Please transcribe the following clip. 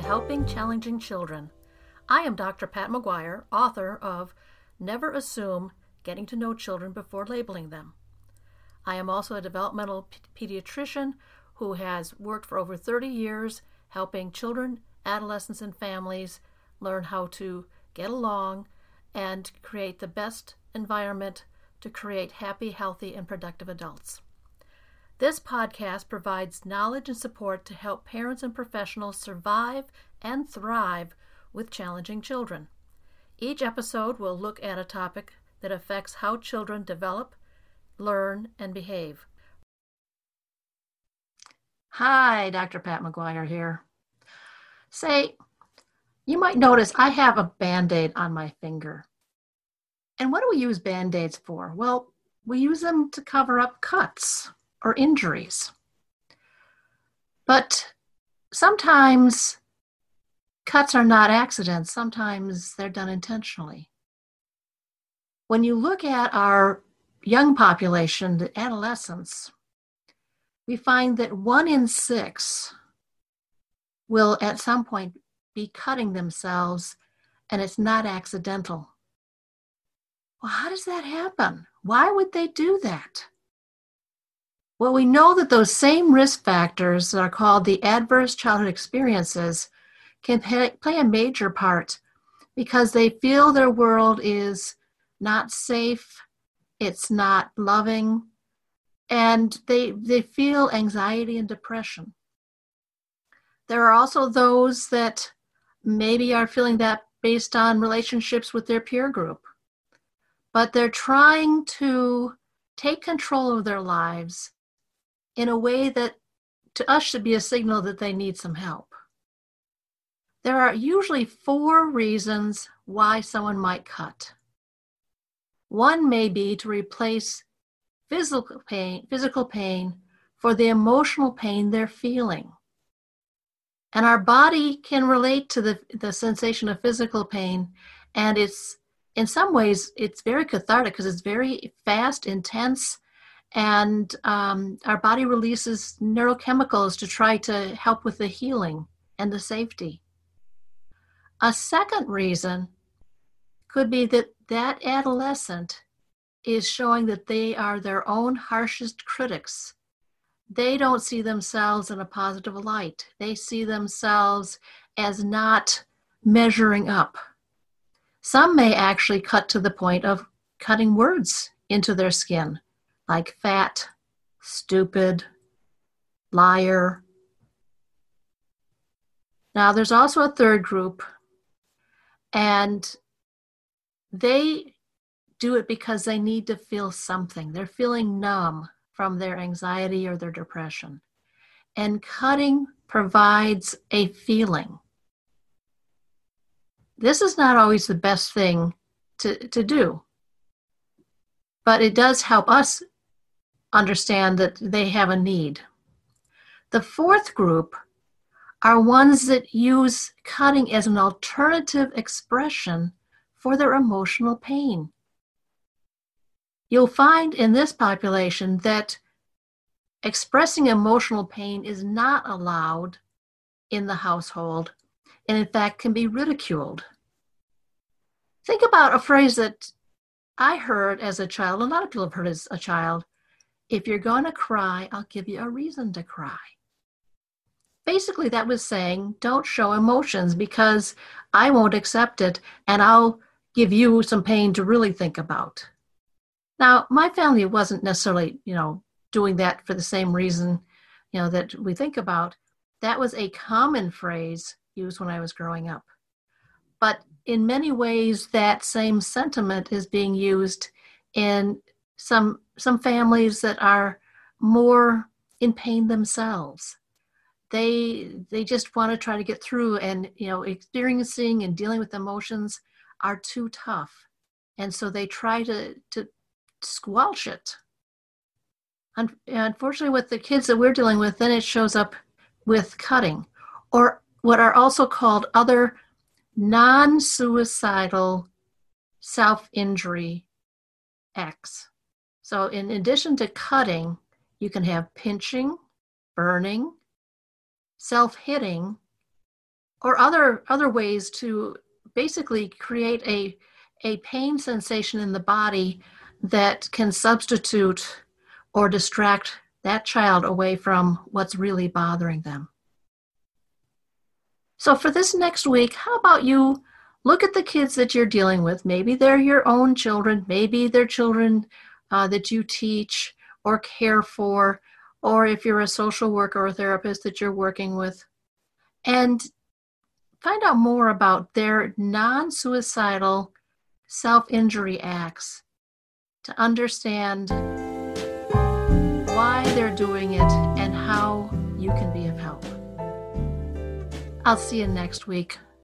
Helping Challenging Children. I am Dr. Pat McGuire, author of Never Assume Getting to Know Children Before Labeling Them. I am also a developmental pediatrician who has worked for over 30 years helping children, adolescents, and families learn how to get along and create the best environment to create happy, healthy, and productive adults. This podcast provides knowledge and support to help parents and professionals survive and thrive with challenging children. Each episode will look at a topic that affects how children develop, learn, and behave. Hi, Dr. Pat McGuire here. Say, you might notice I have a band aid on my finger. And what do we use band aids for? Well, we use them to cover up cuts or injuries. But sometimes cuts are not accidents, sometimes they're done intentionally. When you look at our young population, the adolescents, we find that one in six will at some point be cutting themselves and it's not accidental. Well, how does that happen? Why would they do that? Well, we know that those same risk factors that are called the adverse childhood experiences can play a major part because they feel their world is not safe, it's not loving, and they, they feel anxiety and depression. There are also those that maybe are feeling that based on relationships with their peer group but they're trying to take control of their lives in a way that to us should be a signal that they need some help. There are usually four reasons why someone might cut. One may be to replace physical pain, physical pain for the emotional pain they're feeling. And our body can relate to the, the sensation of physical pain, and it's in some ways it's very cathartic because it's very fast intense and um, our body releases neurochemicals to try to help with the healing and the safety. A second reason could be that that adolescent is showing that they are their own harshest critics. They don't see themselves in a positive light. They see themselves as not measuring up. Some may actually cut to the point of cutting words into their skin, like fat, stupid, liar. Now, there's also a third group, and they do it because they need to feel something. They're feeling numb from their anxiety or their depression. And cutting provides a feeling this is not always the best thing to, to do, but it does help us understand that they have a need. The fourth group are ones that use cutting as an alternative expression for their emotional pain. You'll find in this population that expressing emotional pain is not allowed in the household and in fact can be ridiculed. Think about a phrase that I heard as a child, a lot of people have heard as a child if you're going to cry, I'll give you a reason to cry. Basically, that was saying don't show emotions because I won't accept it and I'll give you some pain to really think about. Now, my family wasn't necessarily, you know, doing that for the same reason, you know, that we think about. That was a common phrase used when I was growing up. But in many ways, that same sentiment is being used in some some families that are more in pain themselves. They they just want to try to get through, and you know, experiencing and dealing with emotions are too tough, and so they try to to squelch it. Unfortunately, with the kids that we're dealing with, then it shows up with cutting, or what are also called other non suicidal self injury acts. So, in addition to cutting, you can have pinching, burning, self hitting, or other other ways to basically create a a pain sensation in the body that can substitute or distract that child away from what's really bothering them. So, for this next week, how about you look at the kids that you're dealing with? Maybe they're your own children, maybe they're children uh, that you teach or care for, or if you're a social worker or therapist that you're working with. And find out more about their non suicidal self injury acts to understand why they're doing it and how you can be of help. I'll see you next week.